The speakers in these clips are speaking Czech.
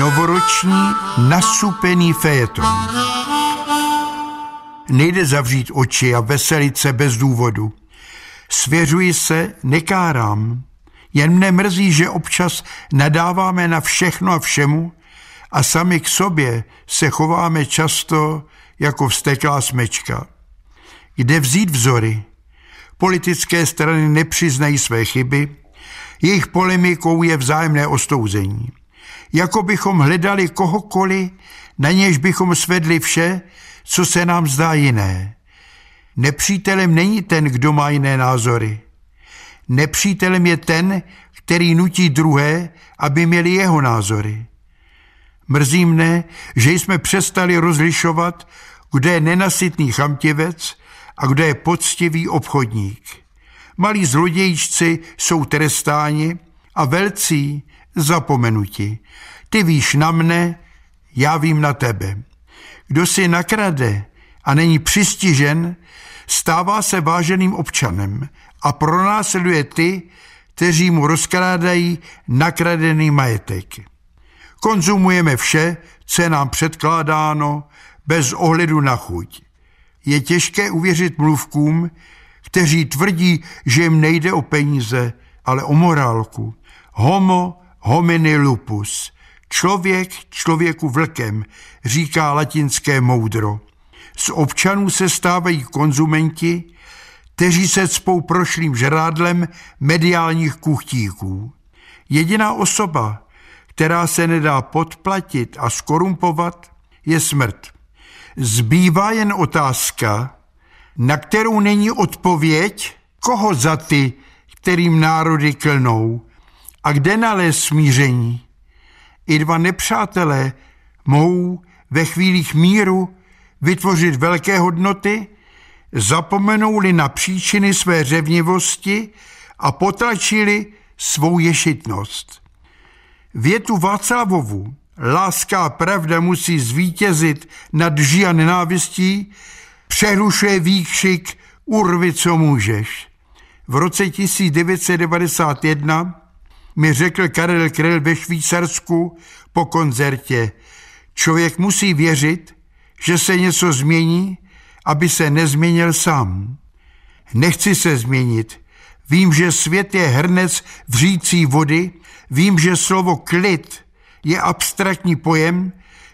novoroční nasupený fejeton. Nejde zavřít oči a veselit se bez důvodu. Svěřuji se, nekárám. Jen mne mrzí, že občas nadáváme na všechno a všemu a sami k sobě se chováme často jako vsteklá smečka. Kde vzít vzory? Politické strany nepřiznají své chyby, jejich polemikou je vzájemné ostouzení. Jako bychom hledali kohokoliv, na něž bychom svedli vše, co se nám zdá jiné. Nepřítelem není ten, kdo má jiné názory. Nepřítelem je ten, který nutí druhé, aby měli jeho názory. Mrzí mne, že jsme přestali rozlišovat, kdo je nenasytný chamtivec a kdo je poctivý obchodník. Malí zlodějčci jsou trestáni a velcí zapomenuti. Ty víš na mne, já vím na tebe. Kdo si nakrade a není přistižen, stává se váženým občanem a pronásleduje ty, kteří mu rozkrádají nakradený majetek. Konzumujeme vše, co je nám předkládáno, bez ohledu na chuť. Je těžké uvěřit mluvkům, kteří tvrdí, že jim nejde o peníze, ale o morálku. Homo homini lupus. Člověk člověku vlkem, říká latinské moudro. Z občanů se stávají konzumenti, kteří se cpou prošlým žrádlem mediálních kuchtíků. Jediná osoba, která se nedá podplatit a skorumpovat, je smrt. Zbývá jen otázka, na kterou není odpověď, koho za ty, kterým národy klnou a kde nalézt smíření. I dva nepřátelé mohou ve chvílích míru vytvořit velké hodnoty, zapomenou-li na příčiny své řevnivosti a potlačili svou ješitnost. Větu Václavovu láska a pravda musí zvítězit nad ží a nenávistí, přehlušuje výkřik urvi, co můžeš. V roce 1991 mi řekl Karel Kryl ve Švýcarsku po koncertě, člověk musí věřit, že se něco změní, aby se nezměnil sám. Nechci se změnit. Vím, že svět je hrnec vřící vody, vím, že slovo klid je abstraktní pojem,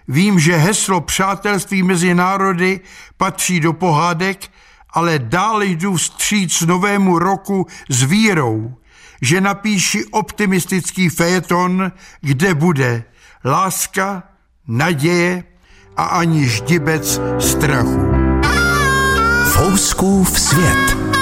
vím, že heslo přátelství mezi národy patří do pohádek, ale dál jdu vstříc novému roku s vírou, že napíši optimistický fejeton, kde bude láska, naděje a ani ždibec strachu. Fouskův svět.